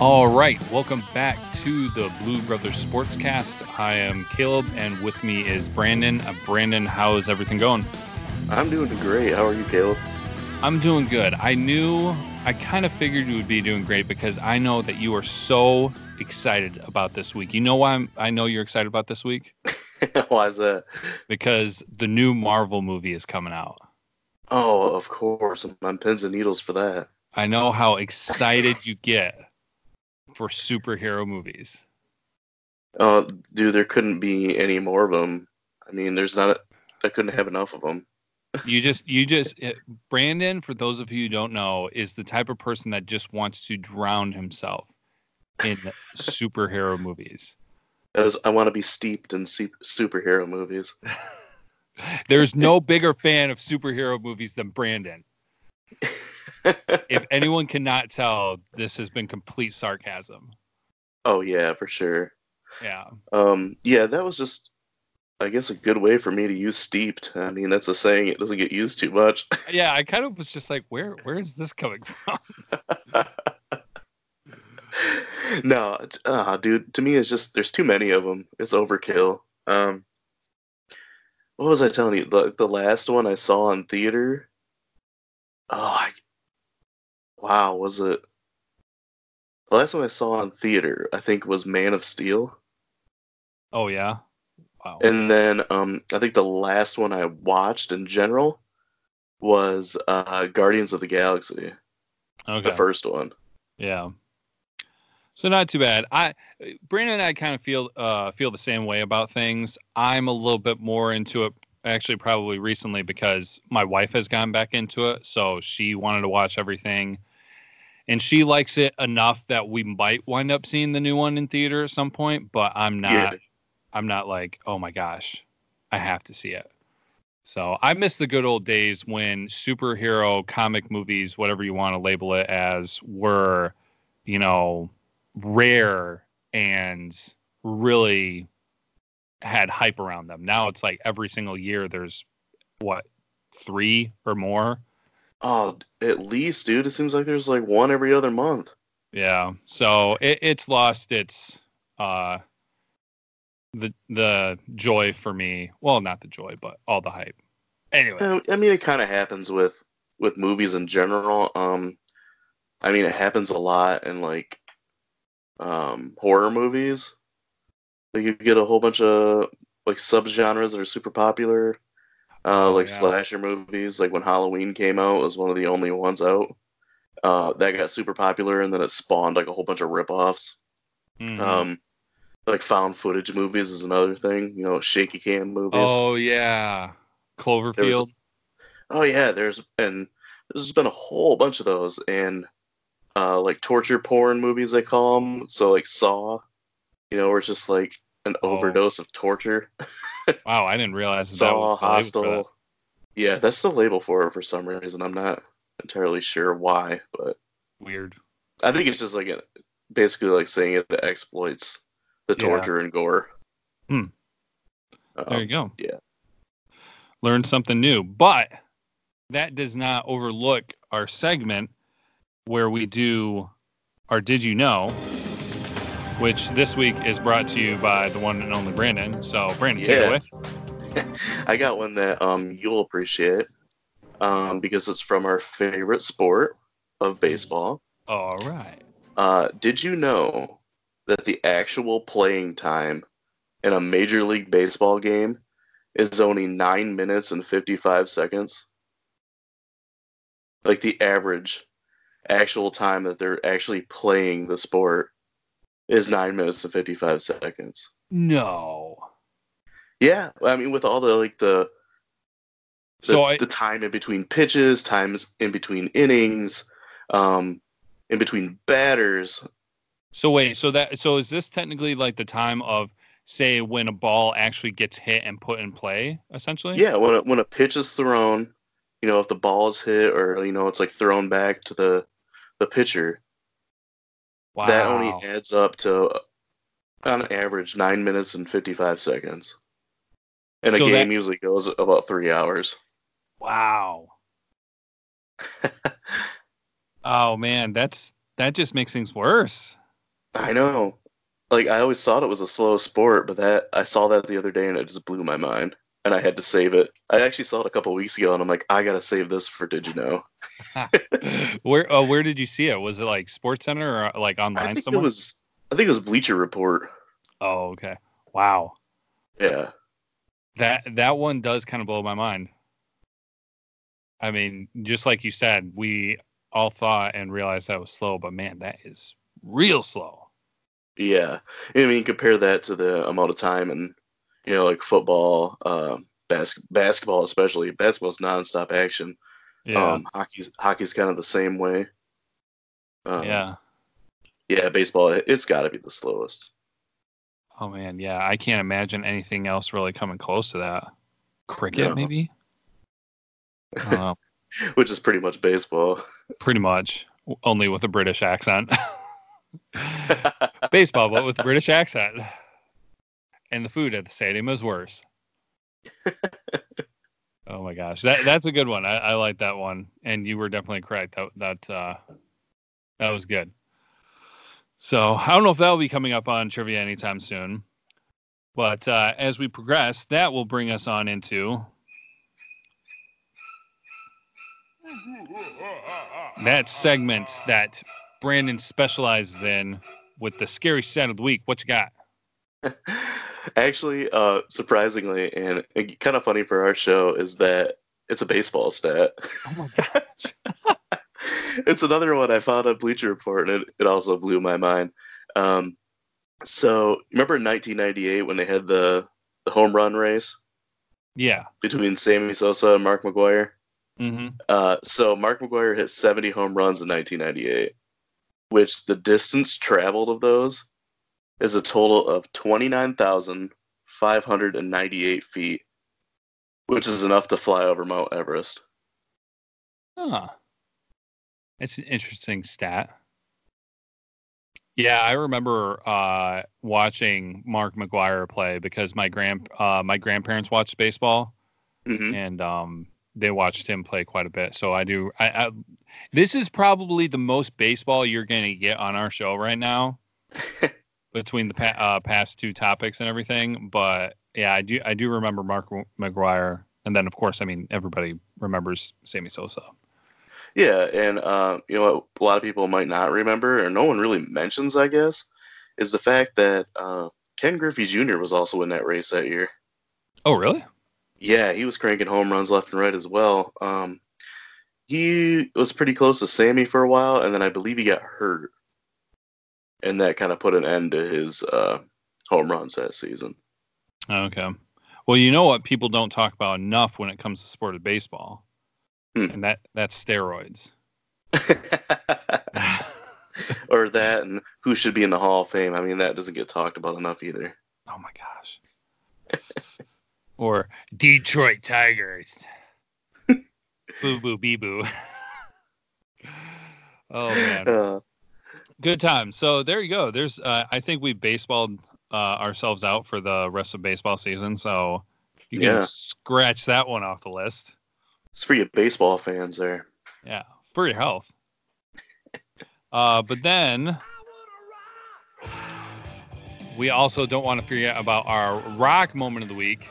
All right, welcome back to the Blue Brothers Sportscast. I am Caleb, and with me is Brandon. Uh, Brandon, how is everything going? I'm doing great. How are you, Caleb? I'm doing good. I knew, I kind of figured you would be doing great because I know that you are so excited about this week. You know why I'm, I know you're excited about this week? why is that? Because the new Marvel movie is coming out. Oh, of course. I'm on pins and needles for that. I know how excited you get for superhero movies. Oh, dude, there couldn't be any more of them. I mean, there's not. A, I couldn't have enough of them. you just, you just, it, Brandon. For those of you who don't know, is the type of person that just wants to drown himself in superhero movies. As I want to be steeped in su- superhero movies. There's no bigger fan of superhero movies than Brandon. If anyone cannot tell, this has been complete sarcasm. Oh yeah, for sure. Yeah. Um. Yeah, that was just, I guess, a good way for me to use steeped. I mean, that's a saying. It doesn't get used too much. Yeah, I kind of was just like, where, where is this coming from? no, uh, dude. To me, it's just there's too many of them. It's overkill. Um. What was I telling you? The the last one I saw in theater. Oh, I, wow, was it? The last one I saw in theater, I think, was Man of Steel. Oh yeah. Wow. And then um, I think the last one I watched in general was uh, Guardians of the Galaxy, okay. the first one. Yeah. So not too bad. I Brandon and I kind of feel uh feel the same way about things. I'm a little bit more into it actually probably recently because my wife has gone back into it, so she wanted to watch everything. And she likes it enough that we might wind up seeing the new one in theater at some point, but I'm not Yeah. I'm not like, "Oh my gosh, I have to see it." So, I miss the good old days when superhero comic movies, whatever you want to label it as, were, you know, rare and really had hype around them. Now it's like every single year there's what three or more. Oh, at least, dude. It seems like there's like one every other month. Yeah, so it, it's lost its uh the the joy for me. Well, not the joy, but all the hype. Anyway, I mean, it kind of happens with with movies in general. Um, I mean, it happens a lot in like um horror movies. Like you get a whole bunch of like subgenres that are super popular. Uh, Oh, like yeah. slasher movies. Like when Halloween came out, it was one of the only ones out. Uh, that got super popular, and then it spawned like a whole bunch of ripoffs. mhm. Um, like found footage movies is another thing. You know, shaky cam movies. oh yeah, Cloverfield. Oh yeah, there's been there's been a whole bunch of those and uh like torture porn movies they call them. So like Saw, you know, where it's just like an Oh. overdose of torture. Wow, I didn't realize that, that was the label for that. Yeah, that's the label for it for some reason. I'm not entirely sure why, but Weird. I think it's just like a, basically like saying it exploits the Yeah. torture and gore. Hmm. Um, There you go. yeah. Learn something new. But that does not overlook our segment where we do our Did You Know, which this week is brought to you by the one and only Brandon. So, Brandon, take it away. I got one that um you'll appreciate um because it's from our favorite sport of baseball. All right. Uh, did you know that the actual playing time in a Major League Baseball game is only nine minutes and 55 seconds? Like the average actual time that they're actually playing the sport is nine minutes and 55 seconds. No. Yeah, I mean, with all the like the the, So I, the time in between pitches, times in between innings, um, in between batters, so wait, so that so is this technically like the time of say when a ball actually gets hit and put in play, essentially? Yeah, when a, when a pitch is thrown, you know, if the ball is hit or you know it's like thrown back to the the pitcher, Wow. that only adds up to uh, on average nine minutes and fifty five seconds. And a So game that- usually goes about three hours. Wow. Oh man, that's that just makes things worse. I know. Like I always thought it was a slow sport, but that I saw that the other day and it just blew my mind. And I had to save it. I actually saw it a couple weeks ago, and I'm like, I gotta save this for Did you know? where uh, where did you see it? Was it like Sports Center or like online I think somewhere? it was. I think it was Bleacher Report. Oh, okay. Wow. Yeah. That that one does kind of blow my mind. I mean, just like you said, we all thought and realized that was slow, but man, that is real slow. Yeah, I mean, compare that to the amount of time and you know, like football, uh, bas- basketball, especially basketball's nonstop action. Yeah. Um, hockey's hockey's kind of the same way. Um, yeah. yeah, baseball. it- It's got to be the slowest. Oh man, yeah. I can't imagine anything else really coming close to that. Cricket, No. maybe. I which is pretty much baseball. Pretty much, only with a British accent. Baseball, but with a British accent. And the food at the stadium is worse. oh my gosh, that that's a good one. I, I like that one, and you were definitely correct. That that uh, that was good. So I don't know if that will be coming up on trivia anytime soon, but uh, as we progress, that will bring us on into that segment that Brandon specializes in with the scary stat of the week. What you got? Actually, uh, surprisingly, and, and kind of funny for our show is that it's a baseball stat. Oh my gosh. it's another one I found on Bleacher Report, and it, it also blew my mind. Um, so, remember in 1998 when they had the, the home run race Yeah. between Sammy Sosa and Mark McGwire? Mm-hmm. Uh, so, Mark McGwire hit 70 home runs in 1998, which the distance traveled of those is a total of 29,598 feet, which is enough to fly over Mount Everest. Huh. It's an interesting stat. Yeah, I remember uh, watching Mark McGwire play because my grand uh, my grandparents watched baseball hmm and um, they watched him play quite a bit. So I do. I, I this is probably the most baseball you're going to get on our show right now between the pa- uh, past two topics and everything. But yeah, I do I do remember Mark McGwire, and then of course, I mean everybody remembers Sammy Sosa. Yeah, and uh, you know what a lot of people might not remember, or no one really mentions, I guess, is the fact that uh, Ken Griffey Jr. was also in that race that year. Oh, really? Yeah, he was cranking home runs left and right as well. Um, he was pretty close to Sammy for a while, and then I believe he got hurt, and that kind of put an end to his uh, home runs that season. Okay. Well, you know what people don't talk about enough when it comes to sport of baseball, Hmm. and that that's steroids. or that, and who should be in the Hall of Fame. I mean, that doesn't get talked about enough either. Oh my gosh. or Detroit Tigers. boo boo bee boo. oh man. Uh, Good time. So there you go. There's uh, I think we baseballed uh, ourselves out for the rest of baseball season. So you can scratch that one off the list. it's for you baseball fans there. Yeah, for your health. Uh, but then we also don't want to forget about our rock moment of the week.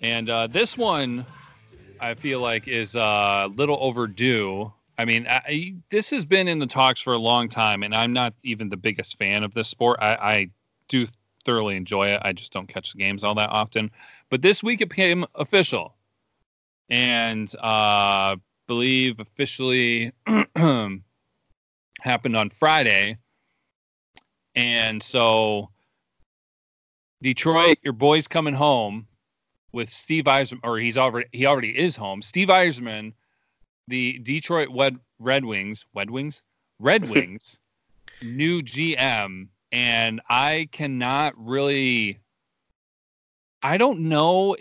And uh, this one, I feel like, is a little overdue. I mean, I, this has been in the talks for a long time, and I'm not even the biggest fan of this sport. I, I do thoroughly enjoy it. I just don't catch the games all that often. But this week it became official and uh believe officially happened on Friday. And so Detroit, your boy's coming home with Steve Yzerman, or he's already he already is home. Steve Yzerman, the Detroit Red Red Wings, Red Wings, Red Wings, new GM, and I cannot really. I don't know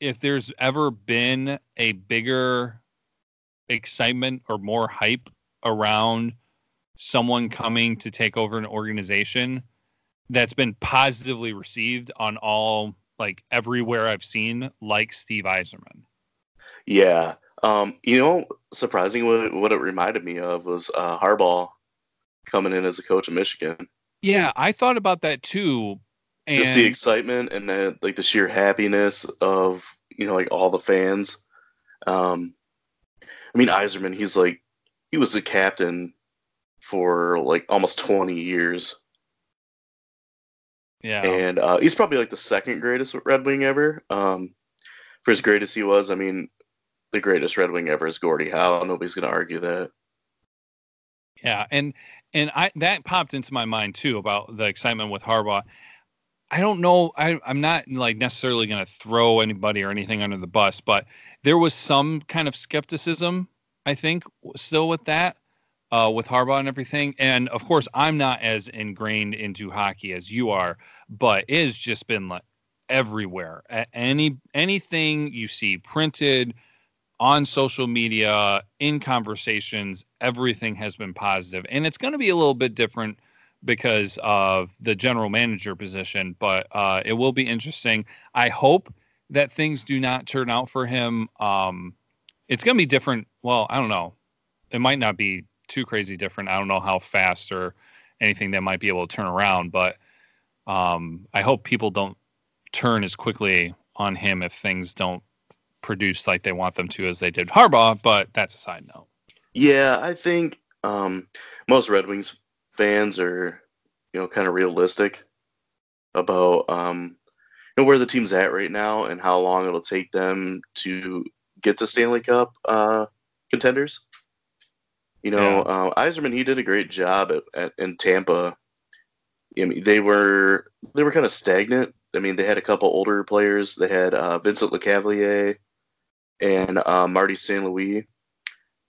if there's ever been a bigger excitement or more hype around someone coming to take over an organization that's been positively received on all like everywhere I've seen, like Steve Yzerman. Yeah. Um, you know, surprisingly, what, what it reminded me of was uh, Harbaugh coming in as a coach of Michigan. Yeah, I thought about that too. And Just the excitement and the, like the sheer happiness of you know like all the fans. Um, I mean, Yzerman, he's like he was the captain for like almost twenty years, yeah, and uh, he's probably like the second greatest Red Wing ever. Um, for as great as he was, I mean, the greatest Red Wing ever is Gordie Howe. Nobody's going to argue that. Yeah, and and I that popped into my mind too about the excitement with Harbaugh. I don't know. I, I'm not like necessarily going to throw anybody or anything under the bus, but there was some kind of skepticism, I think, still with that, uh, with Harbaugh and everything. And of course, I'm not as ingrained into hockey as you are, but it has just been like everywhere. Any anything you see printed on social media, in conversations, everything has been positive, and it's going to be a little bit different because of the general manager position, but uh, it will be interesting. I hope that things do not turn out for him. Um, it's going to be different. Well, I don't know. It might not be too crazy different. I don't know how fast or anything that might be able to turn around, but um, I hope people don't turn as quickly on him if things don't produce like they want them to as they did Harbaugh. But that's a side note. Yeah, I think um, most Red Wings fans are, you know, kind of realistic about um, you know where the team's at right now and how long it'll take them to get to Stanley Cup uh, contenders. You know, yeah. uh, Yzerman he did a great job at, at in Tampa. I mean, they were they were kind of stagnant. I mean, they had a couple older players. They had uh, Vincent Lecavalier and uh, Marty St. Louis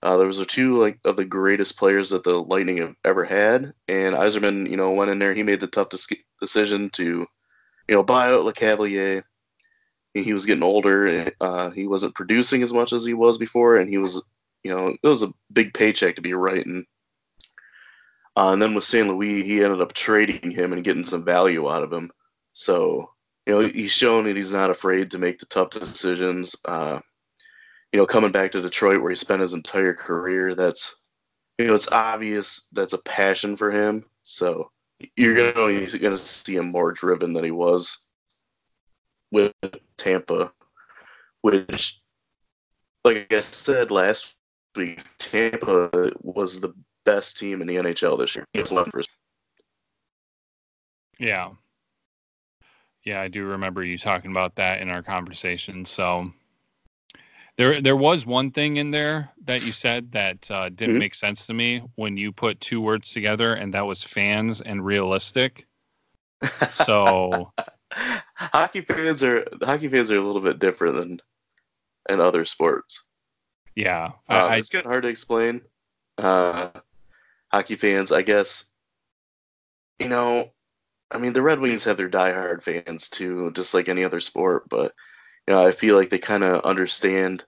uh, those are two like of the greatest players that the Lightning have ever had, and Yzerman, you know, went in there. He made the tough dis- decision to, you know, buy out Lecavalier. He was getting older. Uh, he wasn't producing as much as he was before, and he was, you know, it was a big paycheck to be writing. Uh, and then with St. Louis, he ended up trading him and getting some value out of him. So, you know, he's shown that he's not afraid to make the tough decisions. Uh, you know, coming back to Detroit where he spent his entire career, that's you know, it's obvious that's a passion for him. So you're gonna see him more driven than he was with Tampa, which, like I said last week, Tampa was the best team in the NHL this year. Yeah. Yeah, I do remember you talking about that in our conversation. So there, there was one thing in there that you said that uh, didn't mm-hmm. make sense to me when you put two words together, and that was fans and realistic. So, hockey fans are hockey fans are a little bit different than in other sports. Yeah, uh, I, it's kind of hard to explain. Uh, hockey fans, I guess, you know, I mean, the Red Wings have their diehard fans too, just like any other sport, but you know, I feel like they kind of understand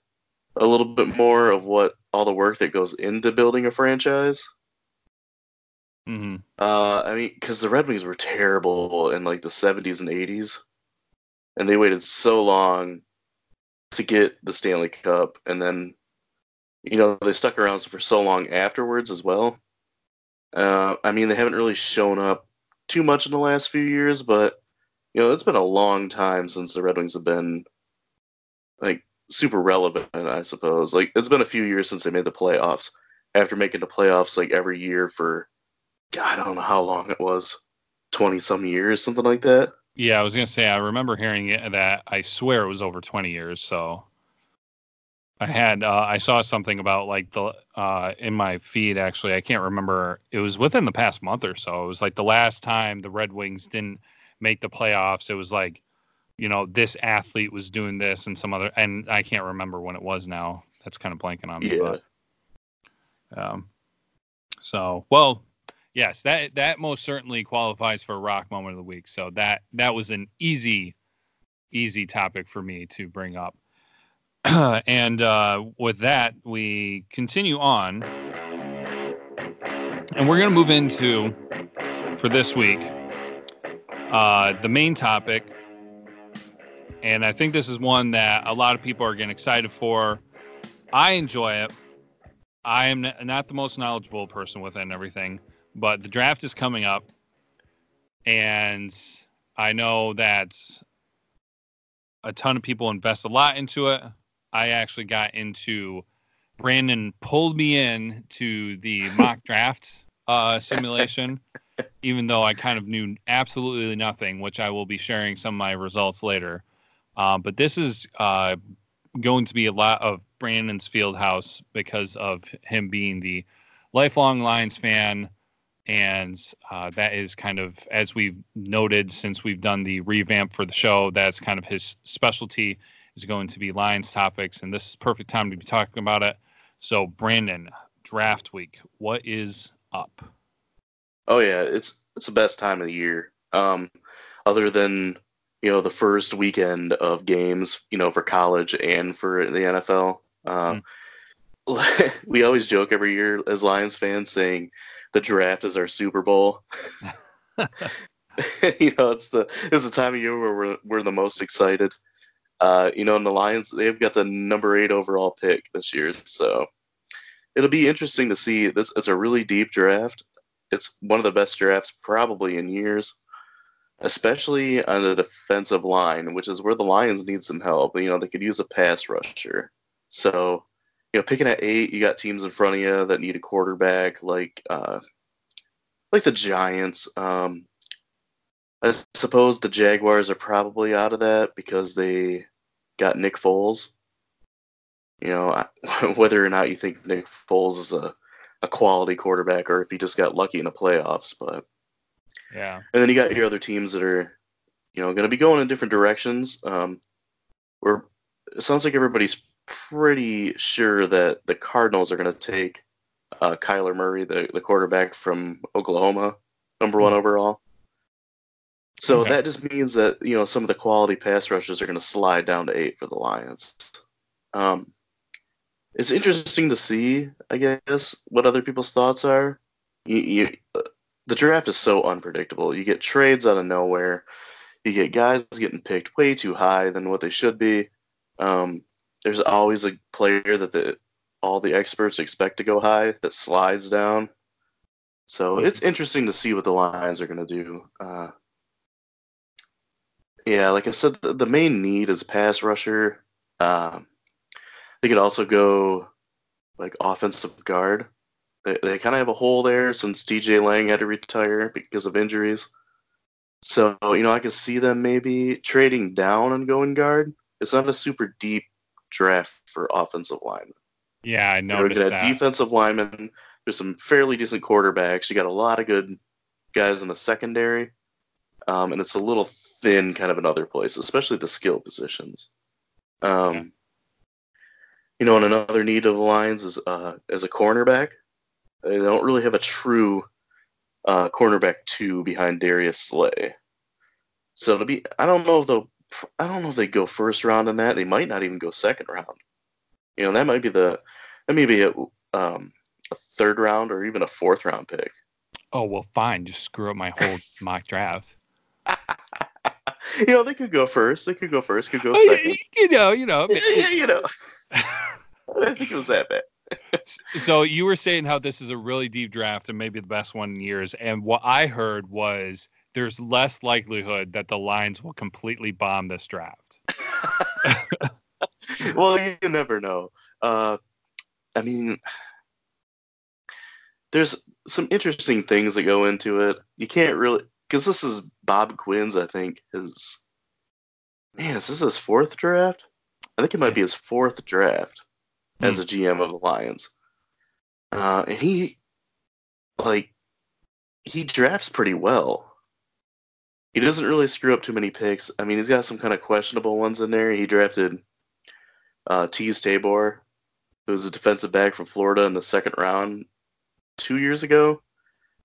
a little bit more of what all the work that goes into building a franchise. Mm-hmm. Uh, I mean, because the Red Wings were terrible in like the 70s and 80s, and they waited so long to get the Stanley Cup, and then you know they stuck around for so long afterwards as well. Uh, I mean, they haven't really shown up too much in the last few years, but you know it's been a long time since the Red Wings have been like super relevant, I suppose. Like it's been a few years since they made the playoffs. After making the playoffs like every year for God, I don't know how long it was, twenty some years, something like that. Yeah, I was gonna say I remember hearing that. I swear it was over twenty years. So I had uh, I saw something about like the uh, in my feed actually. I can't remember. It was within the past month or so. It was like the last time the Red Wings didn't make the playoffs. It was like you know, this athlete was doing this and some other, and I can't remember when it was now. That's kind of blanking on me. Yeah. But, um, so, well, yes, that that most certainly qualifies for a rock moment of the week. So that that was an easy, easy topic for me to bring up. and uh, with that, we continue on, and we're going to move into for this week uh, the main topic and I think this is one that a lot of people are getting excited for. I enjoy it. I am not the most knowledgeable person within everything, but the draft is coming up, and I know that a ton of people invest a lot into it. I actually got into Brandon pulled me in to the mock draft uh, simulation, even though I kind of knew absolutely nothing, which I will be sharing some of my results later. Um, but this is uh, going to be a lot of Brandon's field house because of him being the lifelong Lions fan. And uh, that is kind of, as we've noted since we've done the revamp for the show, that's kind of his specialty is going to be Lions topics. And this is perfect time to be talking about it. So, Brandon, draft week, what is up? Oh yeah, it's it's the best time of the year. Um, other than you know the first weekend of games, you know, for college and for the NFL. Um, mm. we always joke every year as Lions fans saying the draft is our Super Bowl. you know, it's the it's the time of year where we're we're the most excited. Uh, you know, and the Lions they've got the number eight overall pick this year, so it'll be interesting to see. This it's a really deep draft. It's one of the best drafts probably in years, especially on the defensive line, which is where the Lions need some help. You know, they could use a pass rusher. So, you know, picking at eight, you got teams in front of you that need a quarterback, like uh, like the Giants. Um, I suppose the Jaguars are probably out of that because they got Nick Foles. You know, whether or not you think Nick Foles is a, a quality quarterback or if he just got lucky in the playoffs, but yeah. And then you got your other teams that are, you know, going to be going in different directions. Um, where it sounds like everybody's pretty sure that the Cardinals are going to take uh, Kyler Murray, the, the quarterback from Oklahoma, number one mm-hmm. overall. So okay. that just means that you know some of the quality pass rushes are going to slide down to eight for the Lions. Um, it's interesting to see, I guess, what other people's thoughts are. You, you, uh, the draft is so unpredictable. You get trades out of nowhere. You get guys getting picked way too high than what they should be. Um, there's always a player that the all the experts expect to go high that slides down. So it's interesting to see what the Lions are going to do. Uh, yeah, like I said, the, the main need is pass rusher. Um, they could also go like offensive guard. They, they kind of have a hole there since TJ Lang had to retire because of injuries. So, you know, I can see them maybe trading down and going guard. It's not a super deep draft for offensive linemen. Yeah, I noticed you that. Defensive linemen, there's some fairly decent quarterbacks. You got a lot of good guys in the secondary. Um, and it's a little thin kind of in other places, especially the skill positions. Um, yeah. You know, and another need of the Lions is uh, as a cornerback. They don't really have a true uh, cornerback two behind Darius Slay. So to be, I don't know if they'll, I don't know if they go first round in that. They might not even go second round. You know, that might be the, that may be a, um, a third round or even a fourth round pick. Oh well, fine. Just screw up my whole mock draft. you know, they could go first. They could go first. Could go oh, second. You know, you know. Yeah, you know. I think it was that bad. so you were saying how this is a really deep draft and maybe the best one in years, and what I heard was there's less likelihood that the Lions will completely bomb this draft. well, you never know. Uh, I mean, there's some interesting things that go into it. You can't really because this is Bob Quinn's. I think his man. Is this his fourth draft? I think it might be his fourth draft as a GM of the Lions. Uh, and he, like, he drafts pretty well. He doesn't really screw up too many picks. I mean, he's got some kind of questionable ones in there. He drafted uh, Teez Tabor, who was a defensive back from Florida in the second round two years ago.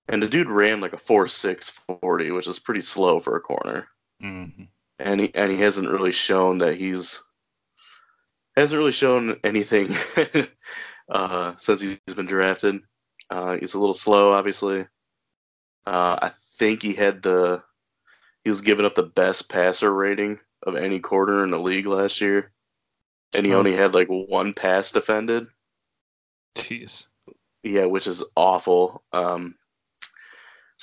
And the dude ran like a 4.6 40, which is pretty slow for a corner. Mm-hmm. And he and he hasn't really shown that he's hasn't really shown anything uh, since he's been drafted. Uh, he's a little slow, obviously. Uh, I think he had the he was giving up the best passer rating of any corner in the league last year, and he oh. only had like one pass defended. Jeez. Yeah, which is awful. Um,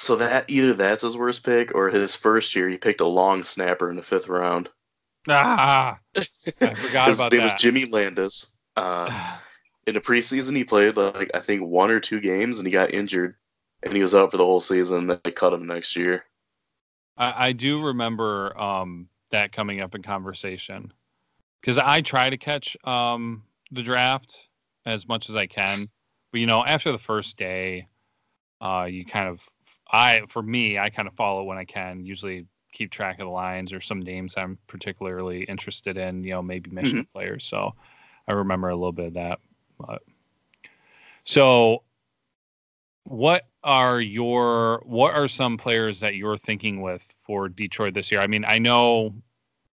So that either that's his worst pick, or his first year he picked a long snapper in the fifth round. Ah, I forgot his about name that. was Jimmy Landes. Uh, in the preseason, he played like I think one or two games, and he got injured, and he was out for the whole season. And they cut him next year. I, I do remember um, that coming up in conversation because I try to catch um, the draft as much as I can, but you know, after the first day, uh, you kind of I for me I kind of follow when I can. Usually keep track of the lines or some names I'm particularly interested in. You know, maybe Michigan players. So I remember a little bit of that. But so what are your what are some players that you're thinking with for Detroit this year? I mean, I know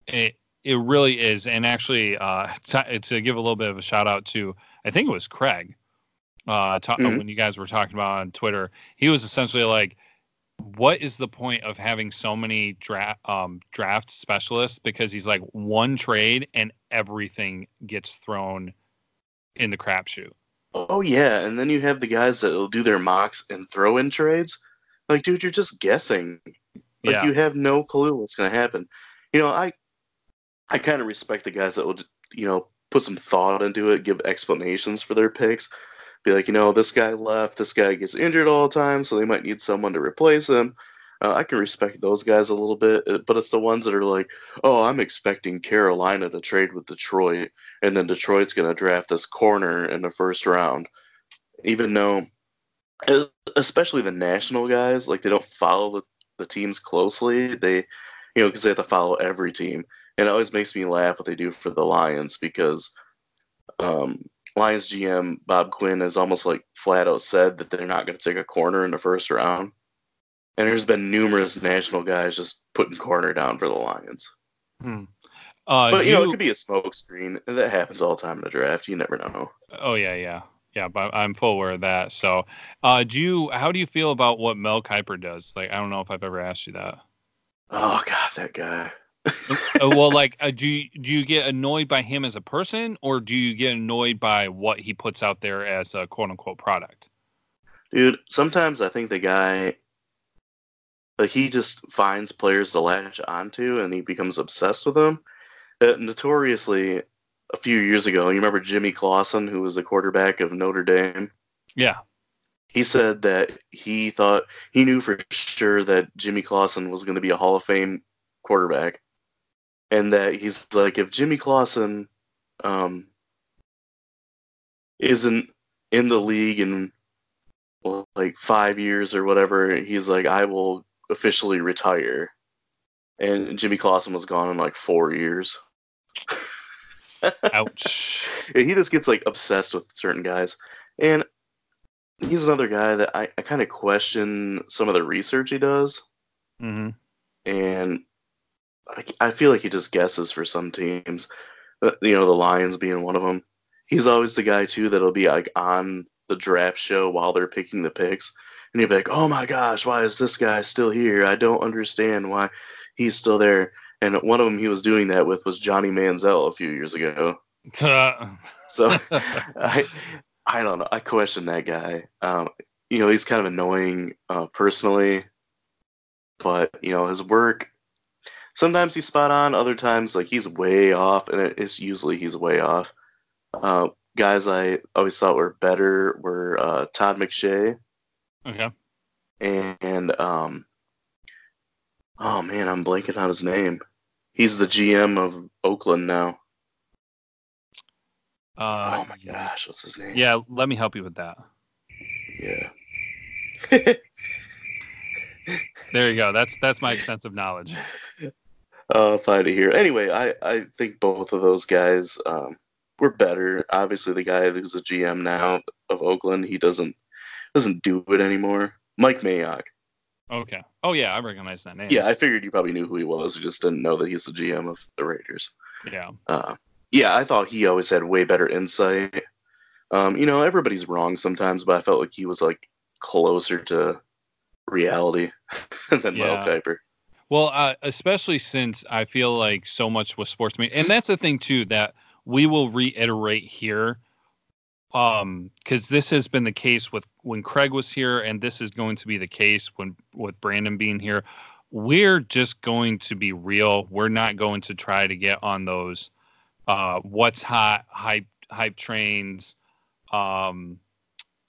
it it really is, and actually, uh, to, to give a little bit of a shout out to, I think it was Craig, uh, ta- Mhm. when you guys were talking about on Twitter, he was essentially like, "What is the point of having so many draft um, draft specialists?" Because he's like one trade and everything gets thrown in the crapshoot. Oh yeah, and then you have the guys that will do their mocks and throw in trades. Like, dude, you're just guessing. Like yeah, you have no clue what's going to happen. You know, I I kind of respect the guys that will, you know, put some thought into it, give explanations for their picks. Be like, you know, this guy left, this guy gets injured all the time, so they might need someone to replace him. Uh, I can respect those guys a little bit, uh, but it's the ones that are like, oh, I'm expecting Carolina to trade with Detroit, and then Detroit's going to draft this corner in the first round. Even though, especially the national guys, like they don't follow the, the teams closely. They, you know, because they have to follow every team. And it always makes me laugh what they do for the Lions because um, Lions GM Bob Quinn has almost like flat out said that they're not going to take a corner in the first round. And there's been numerous national guys just putting corner down for the Lions. Hmm. Uh, But do you know, it could be a smoke screen. and That happens all the time in the draft. You never know. Oh yeah, yeah, yeah. But I'm full aware of that. So, uh, do you? How do you feel about what Mel Kiper does? Like, I don't know if I've ever asked you that. Oh God, that guy. Uh, well, like, uh, do you, do you get annoyed by him as a person, or do you get annoyed by what he puts out there as a quote unquote product? Dude, sometimes I think the guy, like, he just finds players to latch onto and he becomes obsessed with them. Uh, notoriously, a few years ago, you remember Jimmy Clausen, who was the quarterback of Notre Dame? Yeah. He said that he thought he knew for sure that Jimmy Clausen was going to be a Hall of Fame quarterback. And that he's like, if Jimmy Clausen um, isn't in the league in like five years or whatever, he's like, I will officially retire. And Jimmy Clausen was gone in like four years. Ouch. He just gets like obsessed with certain guys. And he's another guy that I, I kind of question some of the research he does. hmm And I, I feel like he just guesses for some teams. Uh, You know, the Lions being one of them. He's always the guy too that'll be like on the draft show while they're picking the picks, and he'll be like, "Oh my gosh, why is this guy still here? I don't understand why he's still there." And one of them he was doing that with was Johnny Manziel a few years ago. So I, I don't know. I question that guy. Um, you know, he's kind of annoying uh, personally, but you know his work. Sometimes he's spot on. Other times, like he's way off, and it's usually he's way off. Uh, guys I always thought were better were uh, Todd McShay okay. and um, oh man, I'm blanking on his name. He's the GM of Oakland now. Uh, oh my gosh, what's his name? Yeah, let me help you with that. Yeah. There you go. That's that's my extensive knowledge. Uh, fine to hear. Anyway, I, I think both of those guys um, were better. Obviously, the guy who's the GM now of Oakland, he doesn't doesn't do it anymore. Mike Mayock. Okay. Oh yeah, I recognize that name. Yeah, I figured you probably knew who he was. You just didn't know that he's the GM of the Raiders. Yeah. Uh, yeah, I thought he always had way better insight. Um, you know, everybody's wrong sometimes, but I felt like he was like closer to reality than Yeah. Mel Kiper. Well, uh, especially since I feel like so much with sports media, and that's the thing too that we will reiterate here, um, because this has been the case with when Craig was here, and this is going to be the case when with Brandon being here. We're just going to be real. We're not going to try to get on those uh, what's hot hype hype trains, um,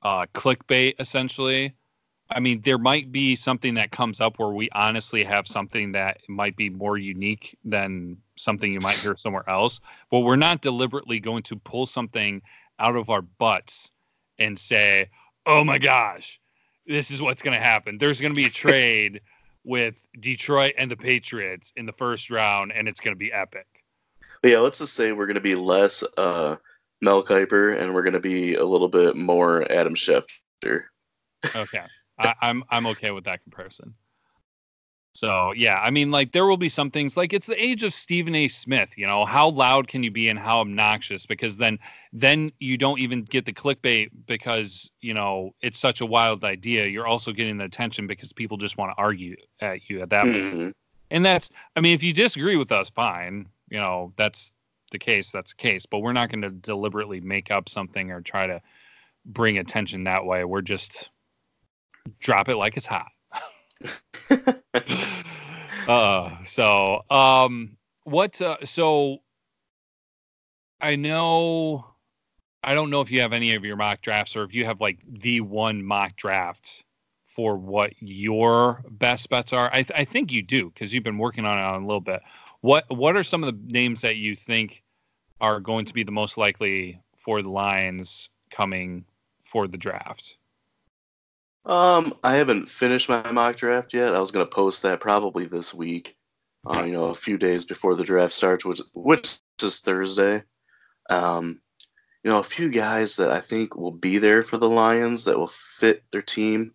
uh, clickbait essentially. I mean, there might be something that comes up where we honestly have something that might be more unique than something you might hear somewhere else, but we're not deliberately going to pull something out of our butts and say, "Oh my gosh, this is what's going to happen. There's going to be a trade with Detroit and the Patriots in the first round and it's going to be epic." But yeah, let's just say we're going to be less uh, Mel Kiper and we're going to be a little bit more Adam Schefter. Okay. I, I'm I'm okay with that comparison. So yeah, I mean, like there will be some things like it's the age of Stephen A. Smith. You know, how loud can you be and how obnoxious? Because then then you don't even get the clickbait because you know it's such a wild idea. You're also getting the attention because people just want to argue at you at that mm-hmm. point. And that's, I mean, if you disagree with us, fine. You know, that's the case. That's the case. But we're not going to deliberately make up something or try to bring attention that way. We're just drop it like it's hot. uh, so um, what? Uh, so I know. I don't know if you have any of your mock drafts or if you have like the one mock draft for what your best bets are. I, th- I think you do because you've been working on it a little bit. What What are some of the names that you think are going to be the most likely for the Lions coming for the draft? Um, I haven't finished my mock draft yet. I was gonna post that probably this week. Uh, you know, a few days before the draft starts, which which is Thursday. Um, you know, a few guys that I think will be there for the Lions that will fit their team.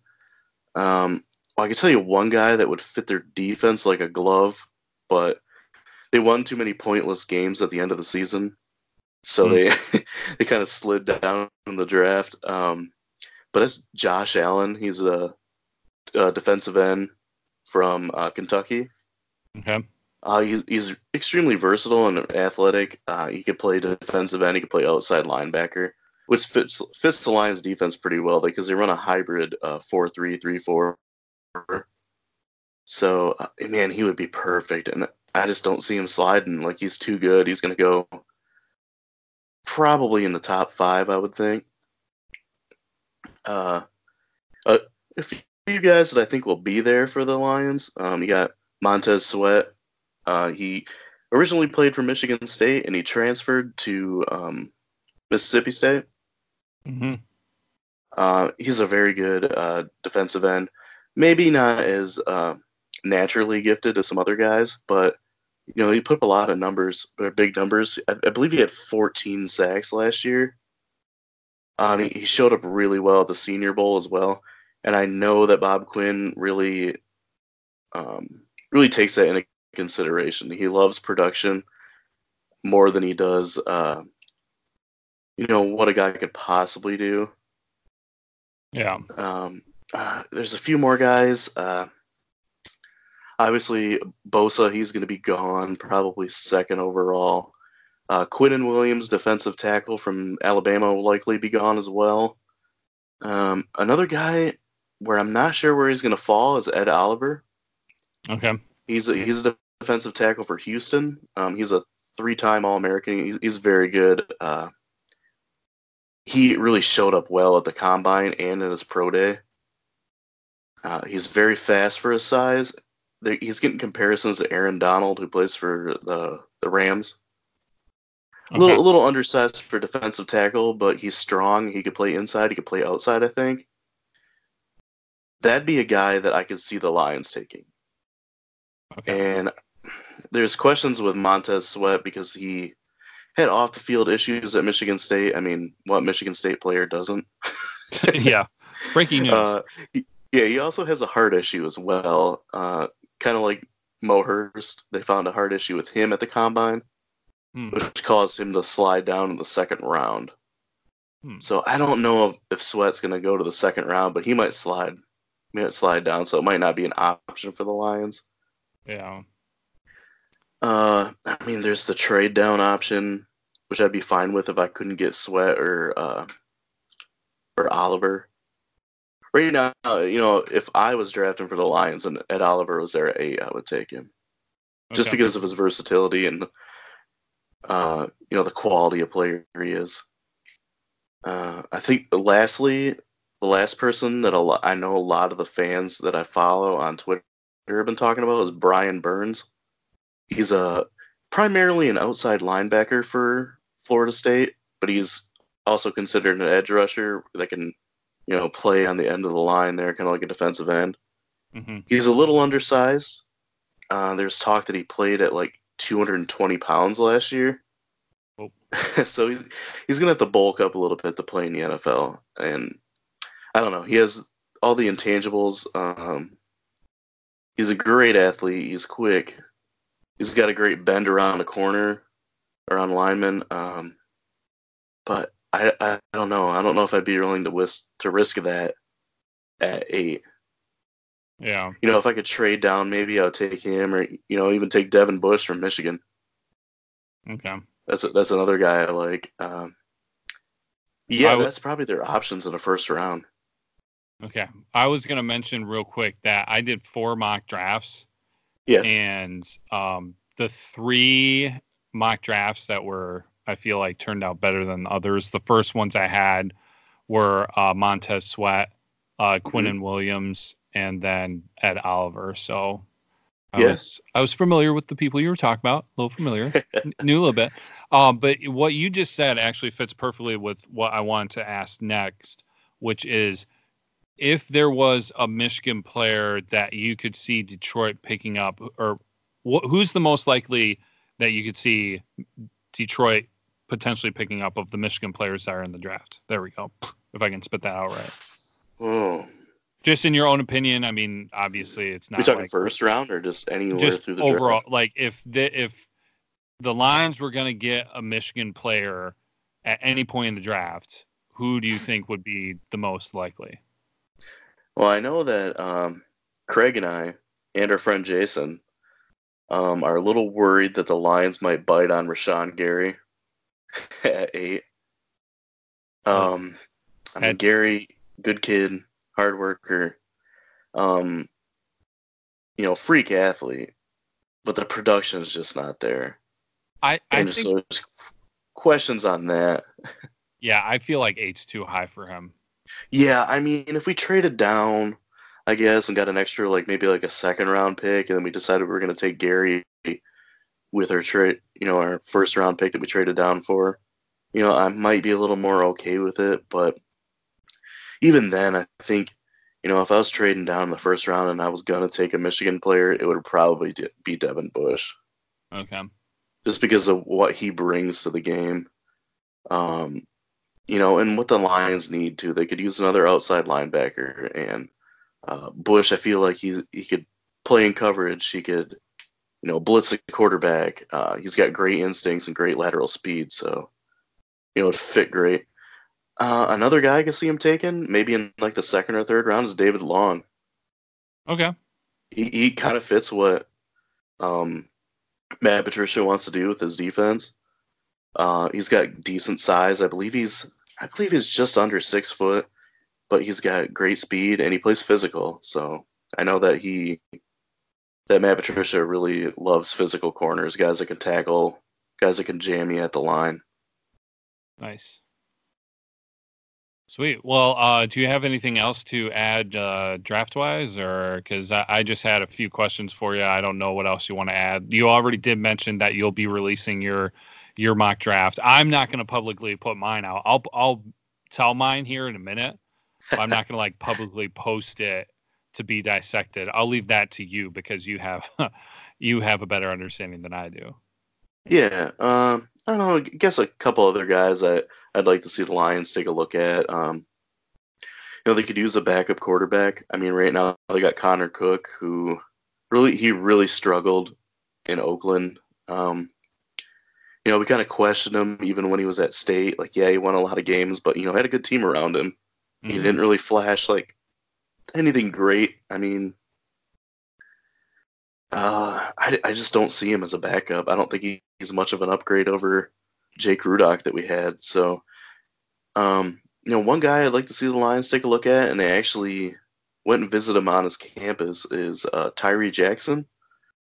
Um, well, I can tell you one guy that would fit their defense like a glove, but they won too many pointless games at the end of the season, so mm. they they kind of slid down in the draft. Um, but it's Josh Allen. He's a, a defensive end from uh, Kentucky. Okay. Uh, he's, he's extremely versatile and athletic. Uh, he could play defensive end. He could play outside linebacker, which fits fits the Lions' defense pretty well because they run a hybrid uh, four three three four. So uh, man, he would be perfect, and I just don't see him sliding. Like he's too good. He's going to go probably in the top five, I would think. Uh, a few guys that I think will be there for the Lions. Um, you got Montez Sweat. Uh, he originally played for Michigan State and he transferred to um, Mississippi State. Mm-hmm. Uh, he's a very good uh, defensive end. Maybe not as uh, naturally gifted as some other guys, but you know he put up a lot of numbers, big numbers. I, I believe he had 14 sacks last year. Um, he, he showed up really well at the Senior Bowl as well, and I know that Bob Quinn really, um, really takes that into consideration. He loves production more than he does, uh, you know, what a guy could possibly do. Yeah. Um, uh, there's a few more guys. Uh, obviously, Bosa, he's going to be gone, probably second overall. Uh, Quinnen Williams, defensive tackle from Alabama, will likely be gone as well. Um, another guy where I'm not sure where he's going to fall is Ed Oliver. Okay. He's a, he's a defensive tackle for Houston. Um, he's a three-time All-American. He's, he's very good. Uh, he really showed up well at the combine and in his pro day. Uh, he's very fast for his size. He's getting comparisons to Aaron Donald, who plays for the the Rams. Okay. little, a little undersized for defensive tackle, but he's strong. He could play inside. He could play outside. I think that'd be a guy that I could see the Lions taking. Okay. And there's questions with Montez Sweat because he had off the field issues at Michigan State. I mean, what Michigan State player doesn't? yeah. Breaking news. Uh, yeah, he also has a heart issue as well. Uh, kind of like Mo Hurst. They found a heart issue with him at the combine hmm. which caused him to slide down in the second round. Hmm. So I don't know if Sweat's going to go to the second round, but he might slide, he might slide down. So it might not be an option for the Lions. Yeah. Uh, I mean, there's the trade down option, which I'd be fine with if I couldn't get Sweat or uh, or Oliver. right now, you know, if I was drafting for the Lions and Ed Oliver was there at eight, I would take him just Okay. because of his versatility and uh, you know the quality of player he is. Uh, I think lastly, the last person that a lo- I know a lot of the fans that I follow on Twitter have been talking about is Brian Burns. He's a primarily an outside linebacker for Florida State, but he's also considered an edge rusher that can, you know, play on the end of the line there, kind of like a defensive end. hmm He's a little undersized. Uh, there's talk that he played at like 220 pounds last year. Oh. so he's he's gonna have to bulk up a little bit to play in the NFL. And I don't know. He has all the intangibles. Um, he's a great athlete. He's quick. He's got a great bend around the corner, around lineman. Um, but I, I I don't know. I don't know if I'd be willing to risk to risk that at eight Yeah. you know, if I could trade down, maybe I'll take him, or you know, even take Devin Bush from Michigan. Okay. That's a, that's another guy I like. Um, yeah, would- that's probably their options in the first round. Okay. I was gonna mention real quick that I did four mock drafts. Yeah. And um, the three mock drafts that were I feel like turned out better than others. The first ones I had were uh, Montez Sweat, uh, Mm-hmm. Williams, and then Ed Oliver. So I Yeah. was I was familiar with the people you were talking about, a little familiar, knew a little bit. Um, but what you just said actually fits perfectly with what I wanted to ask next, which is if there was a Michigan player that you could see Detroit picking up, or wh- who's the most likely that you could see Detroit potentially picking up of the Michigan players that are in the draft? There we go. If I can spit that out right. Oh, Just in your own opinion, I mean, obviously it's not. we talking like first round or just anywhere just through the overall. draft? Like if the if the Lions were going to get a Michigan player at any point in the draft, who do you think would be the most likely? Well, I know that um, Craig and I and our friend Jason um, are a little worried that the Lions might bite on Rashan Gary at eight. Um, I mean, Gary, good kid, hard worker, um, you know, freak athlete, but the production is just not there. I I And think so there's questions on that. yeah, I feel like eight's too high for him. Yeah, I mean, if we traded down, I guess, and got an extra, like maybe like a second round pick, and then we decided we were going to take Gary with our trade, you know, our first round pick that we traded down for, you know, I might be a little more okay with it. But even then, I think, you know, if I was trading down in the first round and I was going to take a Michigan player, it would probably be Devin Bush Okay. just because of what he brings to the game. Um, you know, and what the Lions need to, they could use another outside linebacker. And uh, Bush, I feel like he's he could play in coverage. He could, you know, blitz the quarterback. Uh, he's got great instincts and great lateral speed, so you know, it'd fit great. Uh, another guy I can see him taking, maybe in like the second or third round, is David Long. Okay. He he kind of fits what um, Matt Patricia wants to do with his defense. Uh, he's got decent size. I believe he's I believe he's just under six foot, but he's got great speed and he plays physical. So I know that he that Matt Patricia really loves physical corners, guys that can tackle, guys that can jam you at the line. Nice. Sweet. Well, uh, do you have anything else to add uh, draft wise, or because I, I just had a few questions for you. I don't know what else you want to add. You already did mention that you'll be releasing your your mock draft. I'm not going to publicly put mine out. I'll I'll tell mine here in a minute. I'm not going to like publicly post it to be dissected. I'll leave that to you because you have you have a better understanding than I do. Yeah, um, I don't know. I guess a couple other guys I I'd like to see the Lions take a look at. Um, you know, they could use a backup quarterback. I mean, right now they got Connor Cook, who really he really struggled in Oakland. Um, you know, we kind of questioned him even when he was at state. Like, yeah, he won a lot of games, but you know, had a good team around him. He Mhm. didn't really flash like anything great. I mean, uh, I, I just don't see him as a backup. I don't think he, he's much of an upgrade over Jake Rudock that we had. So, um, you know, one guy I'd like to see the Lions take a look at, and they actually went and visited him on his campus, is uh, Tyree Jackson.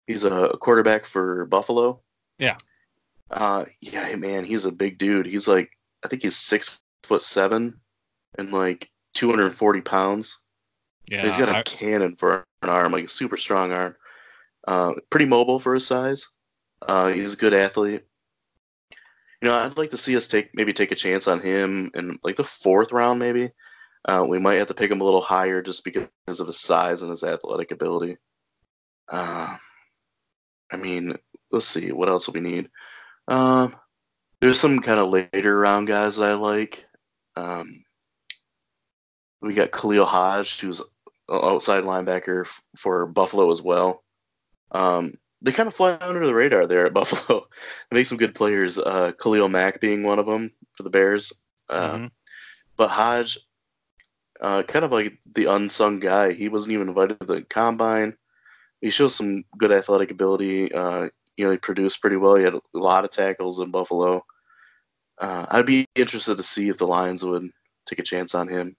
He's a quarterback for Buffalo. Yeah. Uh, yeah, man, he's a big dude. He's like, I think he's six foot seven and like 240 pounds. Yeah, he's got a I- cannon for an arm, like a super strong arm. Uh, pretty mobile for his size. Uh, he's a good athlete. You know, I'd like to see us take maybe take a chance on him in like the fourth round, maybe. Uh, we might have to pick him a little higher just because of his size and his athletic ability. Uh, I mean, let's see what else we need. Um, there's some kind of later round guys that I like. Um, we got Khalil Hodge, who's outside linebacker for Buffalo as well. Um, they kind of fly under the radar there at Buffalo. they make some good players. Uh, Khalil Mack being one of them for the Bears. Uh, Mhm. But Hodge, uh, kind of like the unsung guy. He wasn't even invited to the combine. He shows some good athletic ability. Uh, you know, he produced pretty well. He had a lot of tackles in Buffalo. Uh, I'd be interested to see if the Lions would take a chance on him.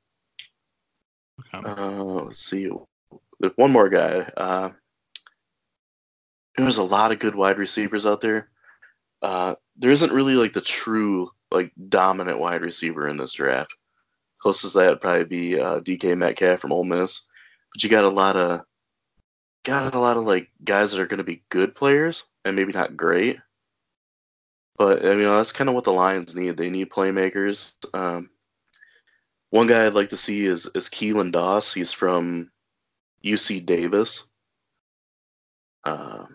Okay. Uh, let's see. There's one more guy. There's a lot of good wide receivers out there. Uh, there isn't really like the true like dominant wide receiver in this draft. Closest that would probably be uh, DK Metcalf from Ole Miss. But you got a lot of got a lot of like guys that are going to be good players and maybe not great. But I mean that's kind of what the Lions need. They need playmakers. Um, one guy I'd like to see is is Keelan Doss. He's from UC Davis. Uh,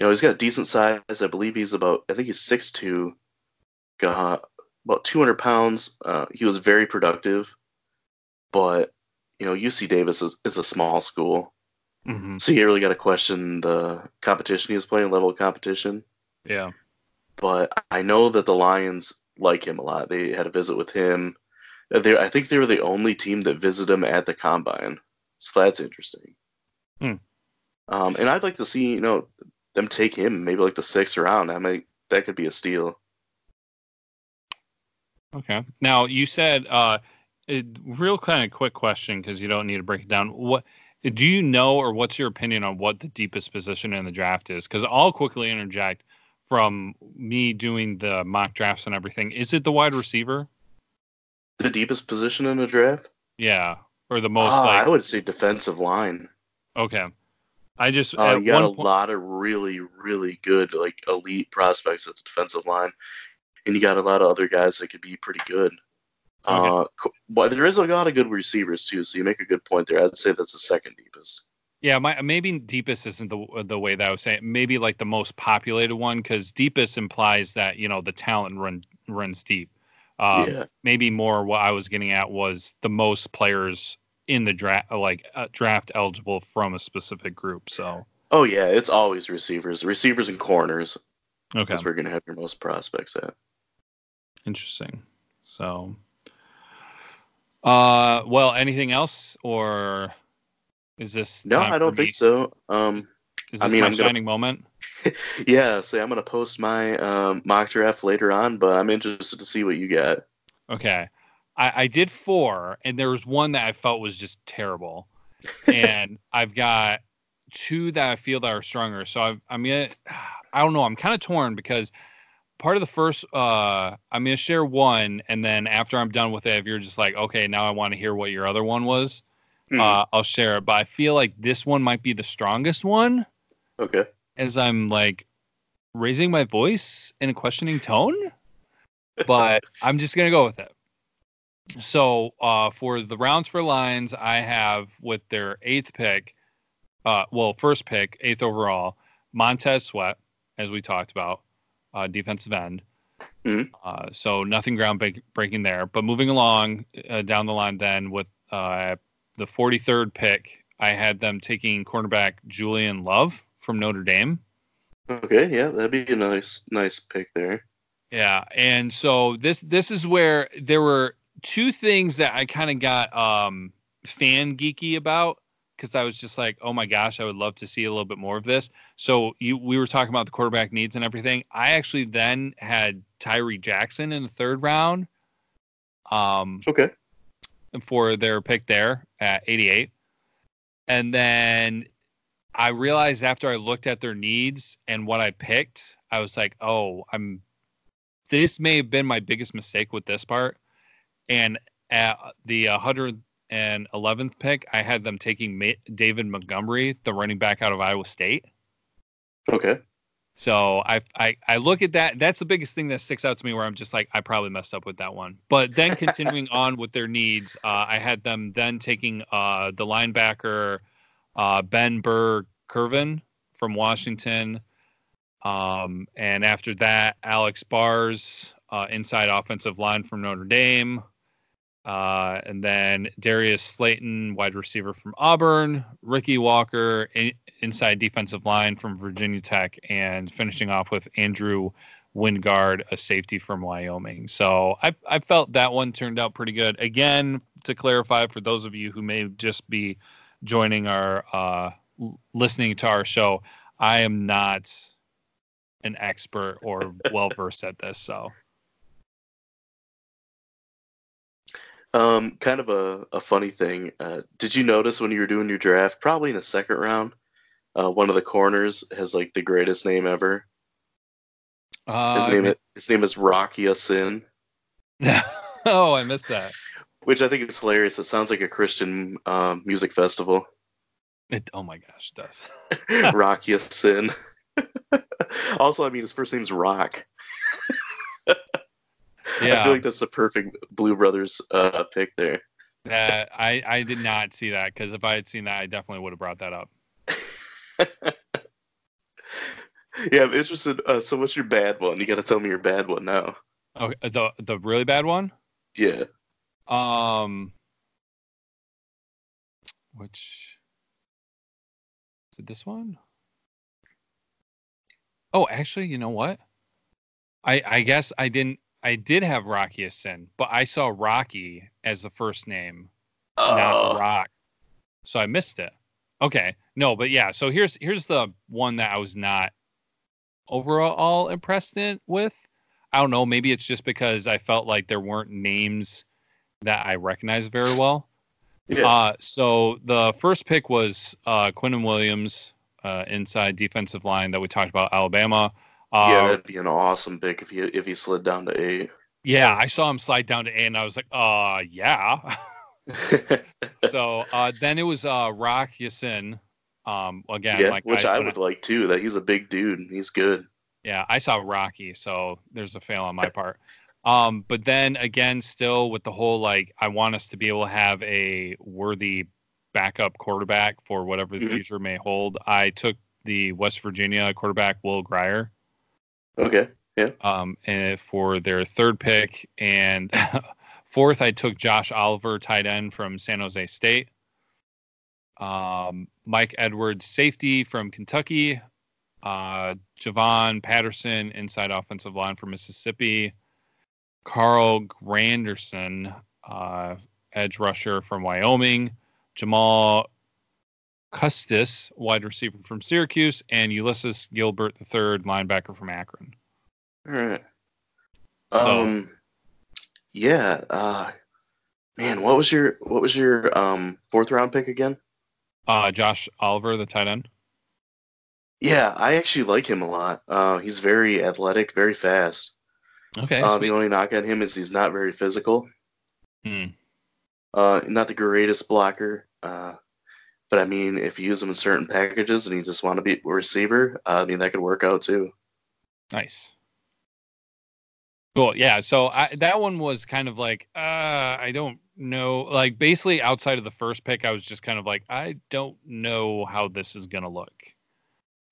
you know, he's got a decent size. I believe he's about. I think he's six two. Got about two hundred pounds. Uh, he was very productive, but you know, UC Davis is, is a small school, hmm so you really got to question the competition he was playing, level of competition. Yeah. But I know that the Lions like him a lot. They had a visit with him. They, I think they were the only team that visited him at the combine, so that's interesting. Hmm. Um, and I'd like to see you know them take him maybe like the sixth round. I mean, that could be a steal. Okay. Now you said uh, it, real kind of quick question because you don't need to break it down. What do you know, or what's your opinion on what the deepest position in the draft is? Because I'll quickly interject from me doing the mock drafts and everything. Is it the wide receiver? The deepest position in the draft? Yeah, or the most Ah, like I would say defensive line. okay. I just Uh, you got a po- lot of really, really good, like elite prospects at the defensive line, and you got a lot of other guys that could be pretty good. Uh, but there is a lot of good receivers too, so you make a good point there. I'd say that's the second deepest. Yeah, my maybe deepest isn't the the way that I was saying. Maybe like the most populated one because deepest implies that you know the talent run runs deep. Um, yeah, Maybe more what I was getting at was the most players in the draft, like uh, draft eligible from a specific group. So oh yeah, it's always receivers, receivers and corners. okay, where you're gonna have your most prospects at. interesting. So, uh, well, anything else or is this No, I don't think so. Um, Is this I mean, my I'm gonna- shining moment? yeah, so I'm gonna post my um, mock draft later on, but I'm interested to see what you got. Okay. I, I did four, and there was one that I felt was just terrible. and I've got two that I feel that are stronger. So I've, I'm gonna, I don't know. I'm kind of torn because part of the first, uh, I'm gonna share one, and then after I'm done with it, if you're just like, okay, now I want to hear what your other one was, Hmm, uh, I'll share it. But I feel like this one might be the strongest one, okay. as I'm like raising my voice in a questioning tone. But I'm just gonna go with it. So uh, for the rounds for lines, I have with their eighth pick, uh, well, first pick, eighth overall, Montez Sweat, as we talked about, uh, defensive end. Mhm. Uh, so nothing ground breaking there. But moving along uh, down the line, then with uh, the 43rd pick, I had them taking cornerback Julian Love from Notre Dame. Okay, yeah, that'd be a nice, nice pick there. Yeah, and so this this is where there were two things that I kind of got um fan geeky about because I was just like, oh my gosh, I would love to see a little bit more of this. So you we were talking about the quarterback needs and everything. I actually then had Tyree Jackson in the third round. Um, Okay. for their pick there at 88. And then I realized after I looked at their needs and what I picked, I was like, oh, I'm this may have been my biggest mistake with this part. And at the 111th pick, I had them taking Ma- David Montgomery, the running back out of Iowa State. Okay. So I, I I look at that. That's the biggest thing that sticks out to me. Where I'm just like, I probably messed up with that one. But then continuing on with their needs, uh, I had them then taking uh, the linebacker uh, Ben Burr Curvin from Washington, um, and after that, Alex Bars, uh, inside offensive line from Notre Dame. Uh, and then Darius Slayton, wide receiver from Auburn, Ricky Walker, in, inside defensive line from Virginia Tech, and finishing off with Andrew Wingard, a safety from Wyoming. So I, I felt that one turned out pretty good. Again, to clarify for those of you who may just be joining our uh, listening to our show, I am not an expert or well versed at this. So Um, kind of a, a funny thing. Uh, did you notice when you were doing your draft, probably in the second round, uh, one of the corners has like the greatest name ever. uh, His name his name is Rocky Sin, oh, I missed that. which I think is hilarious. It sounds like a Christian um, music festival. It, oh my gosh, it does. Rocky Sin. also, I mean, his first name's Rock. I feel like that's the perfect Blue Brothers uh, pick there. that I I did not see that because if I had seen that, I definitely would have brought that up. yeah, I'm interested. Uh, so, what's your bad one? You got to tell me your bad one now. Okay, the the really bad one. Yeah. Um, which is it? This one? Oh, actually, you know what? I I guess I didn't. I did have Rocky as sin, but I saw Rocky as the first name, not Oh, Rock. So I missed it. Okay. No, but yeah, so here's here's the one that I was not overall impressed in with. I don't know, maybe it's just because I felt like there weren't names that I recognized very well. yeah. Uh so the first pick was uh Quinton Williams, uh inside defensive line that we talked about Alabama. Uh, yeah, that'd be an awesome pick if he if he slid down to eight. yeah, I saw him slide down to eight, and I was like, uh yeah. so uh, then it was uh, Rock Yasin. Um, again, yeah, like which I, when would like too. That he's a big dude. He's good. yeah, I saw Rocky, so there's a fail on my part. Um, but then again, still with the whole like, I want us to be able to have a worthy backup quarterback for whatever the Mhm. future may hold. I took the West Virginia quarterback Will Grier Okay. Yeah. Um, and for their third pick. And fourth, I took Josh Oliver, tight end from San Jose State. Um, Mike Edwards, safety from Kentucky. Uh, Javon Patterson, inside offensive line from Mississippi. Carl Granderson, uh, edge rusher from Wyoming. Jamal Custis, wide receiver from Syracuse, and Ulysses Gilbert III, linebacker from Akron. All right. So- Um. Yeah. Uh. Man, what was your what was your um fourth round pick again? Uh, Josh Oliver, the tight end. Yeah, I actually like him a lot. Uh, he's very athletic, very fast. Okay. Uh, the only knock on him is he's not very physical. Hmm. Uh, not the greatest blocker. Uh, but I mean, if you use him in certain packages and you just want to be a receiver, uh, I mean that could work out too. Nice. Cool. Yeah. So I, that one was kind of like, uh, I don't know. Like basically outside of the first pick, I was just kind of like, I don't know how this is gonna look.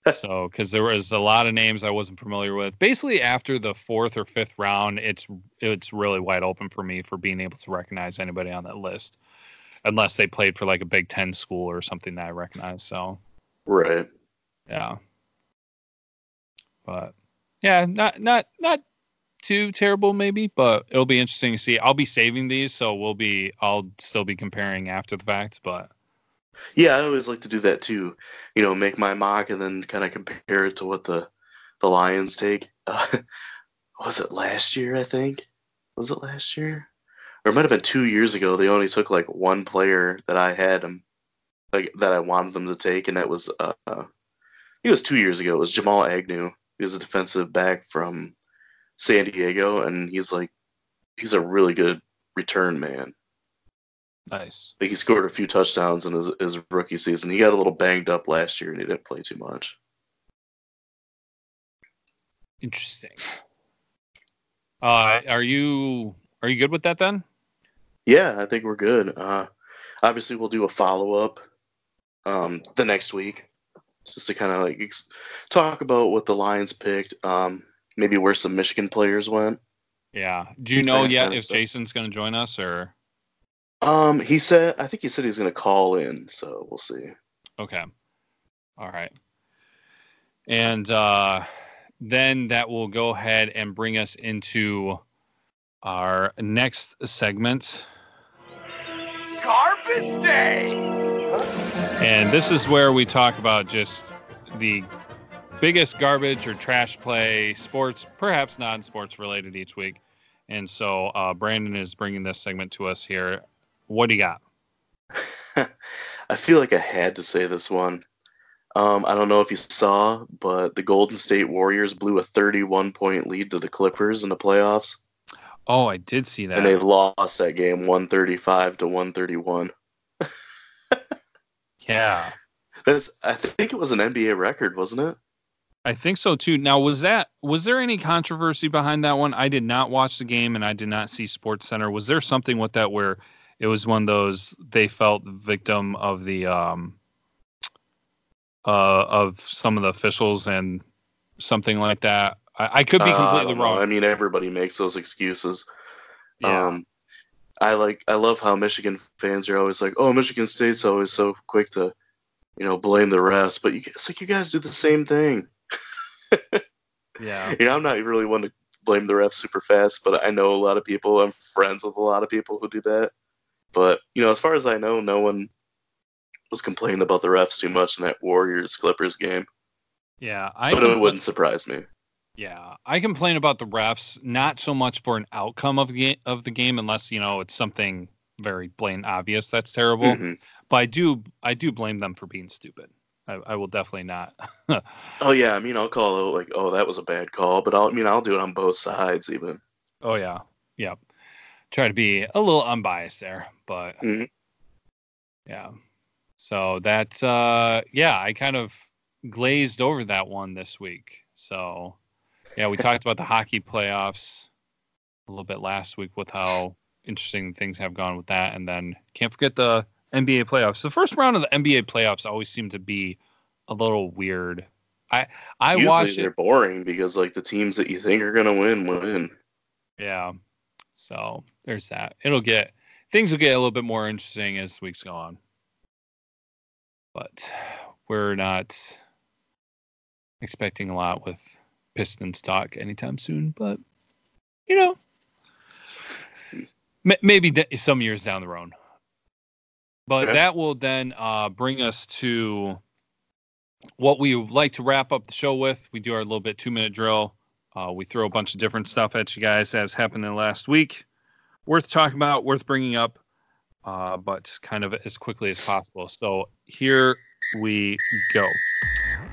so because there was a lot of names I wasn't familiar with. Basically after the fourth or fifth round, it's it's really wide open for me for being able to recognize anybody on that list, unless they played for like a Big Ten school or something that I recognize. So Right. yeah. But yeah, not not not too terrible maybe, but it'll be interesting to see. I'll be saving these, so we'll be I'll still be comparing after the fact, but Yeah, I always like to do that too. You know, make my mock and then kind of compare it to what the the Lions take. Uh, was it last year? I think was it last year, or it might have been two years ago. They only took like one player that I had like that I wanted them to take, and that was uh, uh it was two years ago. It was Jamal Agnew. He was a defensive back from San Diego, and he's like he's a really good return man. Nice. Like he scored a few touchdowns in his, his rookie season. He got a little banged up last year and he didn't play too much. Interesting. Uh, are you are you good with that then? Yeah, I think we're good. Uh, obviously, we'll do a follow up um, the next week, just to kind of like ex- talk about what the Lions picked, um, maybe where some Michigan players went. Yeah. Do you know yet if Jason's going to join us or? Um, he said. I think he said he's going to call in, so we'll see. Okay. All right. And uh, then that will go ahead and bring us into our next segment. Garbage Day. And this is where we talk about just the biggest garbage or trash play, sports, perhaps non sports related each week. And so uh, Brandon is bringing this segment to us here. What do you got? I feel like I had to say this one. Um, I don't know if you saw, but the Golden State Warriors blew a 31 point lead to the Clippers in the playoffs. Oh, I did see that. And they lost that game 135 to 131. yeah. That's I think it was an NBA record, wasn't it? I think so too. Now, was that was there any controversy behind that one? I did not watch the game and I did not see Sports Center. Was there something with that where it was one of those they felt victim of the um uh of some of the officials and something like that? I, I could be uh, completely uh, wrong. I mean, everybody makes those excuses. Yeah. Um, I like I love how Michigan fans are always like, "Oh, Michigan State's always so quick to, you know, blame the refs," but you, it's like you guys do the same thing yeah. You know, I'm not really one to blame the refs super fast, but I know a lot of people. I'm friends with a lot of people who do that. But, you know, as far as I know, no one was complaining about the refs too much in that Warriors Clippers game. Yeah. I but it wouldn't surprise me. Yeah, I complain about the refs not so much for an outcome of the of the game, unless you know it's something very blatant obvious that's terrible. Mm-hmm. But I do I do blame them for being stupid. I, I will definitely not. oh yeah, I mean I'll call it like, oh that was a bad call, but I'll I mean I'll do it on both sides even. Oh yeah, yeah. Try to be a little unbiased there, but mm-hmm. yeah. So that's uh yeah, I kind of glazed over that one this week. So yeah, we talked about the hockey playoffs a little bit last week with how interesting things have gone with that, and then can't forget the NBA playoffs. The first round of the NBA playoffs always seem to be a little weird. I I Usually watch they're boring because like the teams that you think are gonna win win. Yeah. So there's that. It'll get things will get a little bit more interesting as weeks go on. But we're not expecting a lot with Pistons talk anytime soon. But you know, maybe some years down the road. But that will then uh, bring us to what we like to wrap up the show with. We do our little bit two minute drill. Uh, we throw a bunch of different stuff at you guys as happened in the last week. Worth talking about, worth bringing up, uh, but kind of as quickly as possible. So here we go.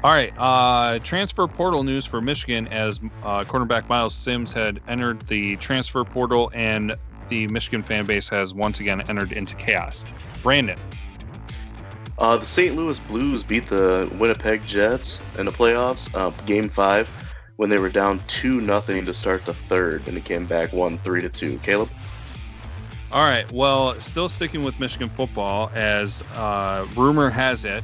All right. Uh, transfer portal news for Michigan as uh, cornerback Myles Sims had entered the transfer portal and the Michigan fan base has once again entered into chaos. Brandon. Uh, the St. Louis Blues beat the Winnipeg Jets in the playoffs, uh, game five, when they were down two nothing to start the third, and it came back one three to two. Caleb. All right. Well, still sticking with Michigan football, as uh, rumor has it,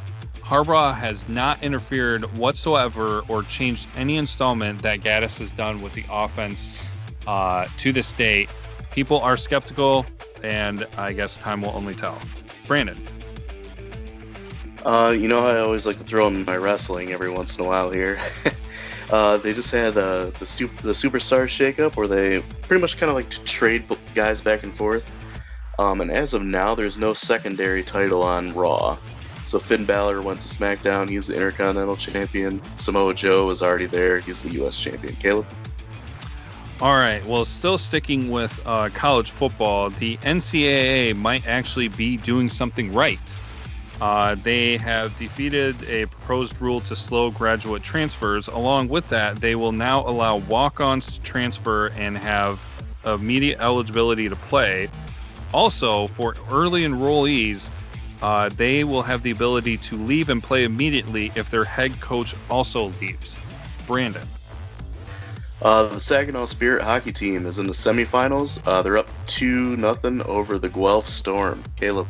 Harbaugh has not interfered whatsoever or changed any installment that Gattis has done with the offense uh, to this date people are skeptical, and I guess time will only tell. Brandon. Uh, you know, I always like to throw in my wrestling every once in a while here. uh, they just had uh, the stu- the superstar shakeup where they pretty much kind of like to trade guys back and forth. Um, and as of now, there's no secondary title on Raw. So Finn Balor went to SmackDown. He's the Intercontinental Champion. Samoa Joe is already there. He's the U.S. Champion. Caleb. All right. Well, still sticking with uh, college football, the NCAA might actually be doing something right. Uh, they have defeated a proposed rule to slow graduate transfers. Along with that, they will now allow walk ons to transfer and have immediate eligibility to play. Also, for early enrollees, uh, they will have the ability to leave and play immediately if their head coach also leaves. Brandon. Uh, the Saginaw Spirit hockey team is in the semifinals. Uh, they're up two nothing over the Guelph Storm. Caleb.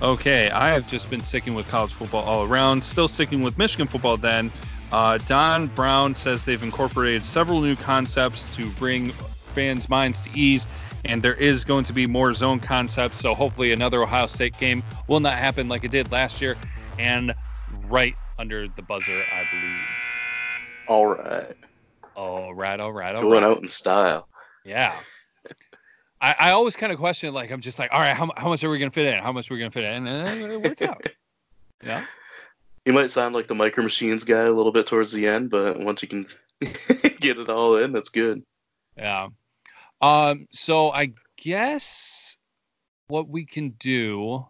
Okay, I have just been sticking with college football all around. Still sticking with Michigan football. Then, uh, Don Brown says they've incorporated several new concepts to bring fans' minds to ease, and there is going to be more zone concepts. So hopefully, another Ohio State game will not happen like it did last year, and right under the buzzer, I believe. All right. All right, all right, all Going right. out in style. Yeah. I, I always kind of question, like, I'm just like, all right, how, how much are we going to fit in? How much are we going to fit in? And then it worked out. Yeah. You might sound like the Micro Machines guy a little bit towards the end, but once you can get it all in, that's good. Yeah. Um, so I guess what we can do.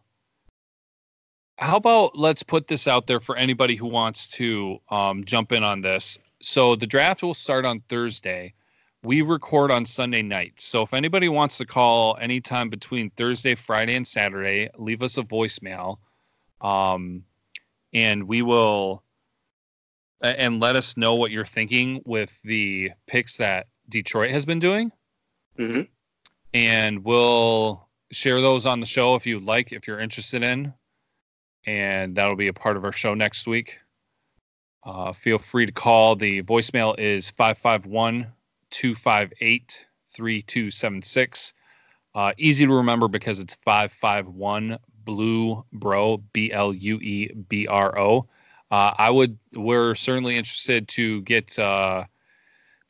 How about let's put this out there for anybody who wants to um, jump in on this. So the draft will start on Thursday. We record on Sunday night. So if anybody wants to call anytime between Thursday, Friday, and Saturday, leave us a voicemail. Um, and we will and let us know what you're thinking with the picks that Detroit has been doing. Hmm And we'll share those on the show if you'd like, if you're interested in. And that'll be a part of our show next week. Uh, feel free to call. The voicemail is 551 258 3276. Uh, Easy to remember because it's 551 Blue Bro, B L U E B R O. Uh, I would, we're certainly interested to get uh,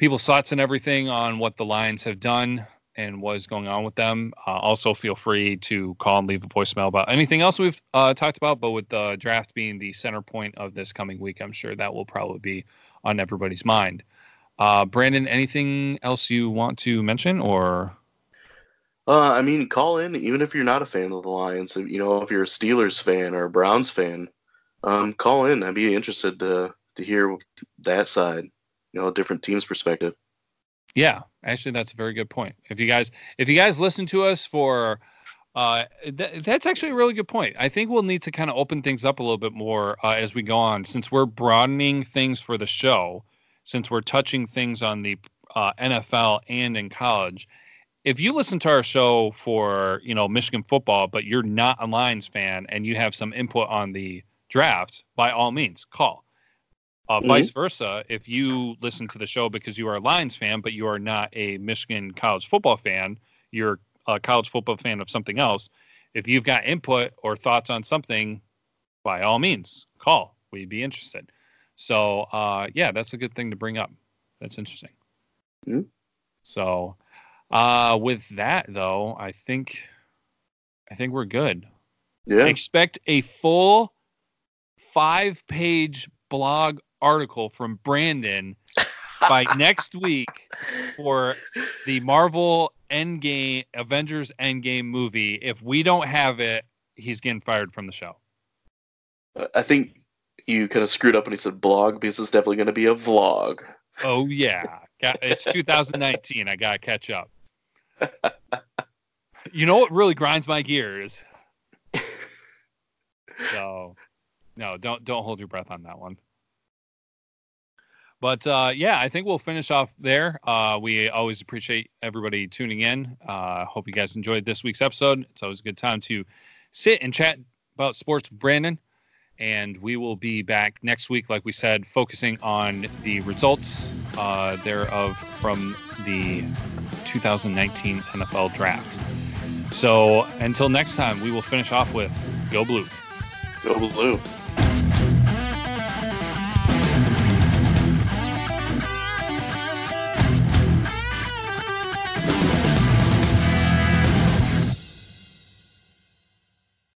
people's thoughts and everything on what the Lions have done and what is going on with them. Uh, also, feel free to call and leave a voicemail about anything else we've uh, talked about. But with the draft being the center point of this coming week, I'm sure that will probably be on everybody's mind. Uh, Brandon, anything else you want to mention or? Uh, I mean, call in even if you're not a fan of the Lions. You know, if you're a Steelers fan or a Browns fan, um, call in. I'd be interested to to hear that side. You know, different team's perspective. Yeah, actually, that's a very good point. If you guys, if you guys listen to us for, uh, th- that's actually a really good point. I think we'll need to kind of open things up a little bit more uh, as we go on, since we're broadening things for the show, since we're touching things on the uh, NFL and in college. If you listen to our show for you know Michigan football, but you're not a Lions fan and you have some input on the draft, by all means, call. Uh, Mhm. Vice versa, if you listen to the show because you are a Lions fan, but you are not a Michigan college football fan, you're a college football fan of something else. If you've got input or thoughts on something, by all means, call. We'd be interested. So, uh, yeah, that's a good thing to bring up. That's interesting. Mhm. So, uh, with that though, I think, I think we're good Yeah. expect a full five page blog article from Brandon by next week for the Marvel Endgame Avengers Endgame movie. If we don't have it, he's getting fired from the show. I think you kind of screwed up when he said blog because it's definitely going to be a vlog. Oh yeah. It's 2019. I gotta catch up. You know what really grinds my gears? So no, don't don't hold your breath on that one. But uh, yeah, I think we'll finish off there. Uh, we always appreciate everybody tuning in. Uh, hope you guys enjoyed this week's episode. It's always a good time to sit and chat about sports with Brandon. And we will be back next week, like we said, focusing on the results uh, thereof from the 2019 NFL draft. So until next time, we will finish off with Go Blue. Go blue.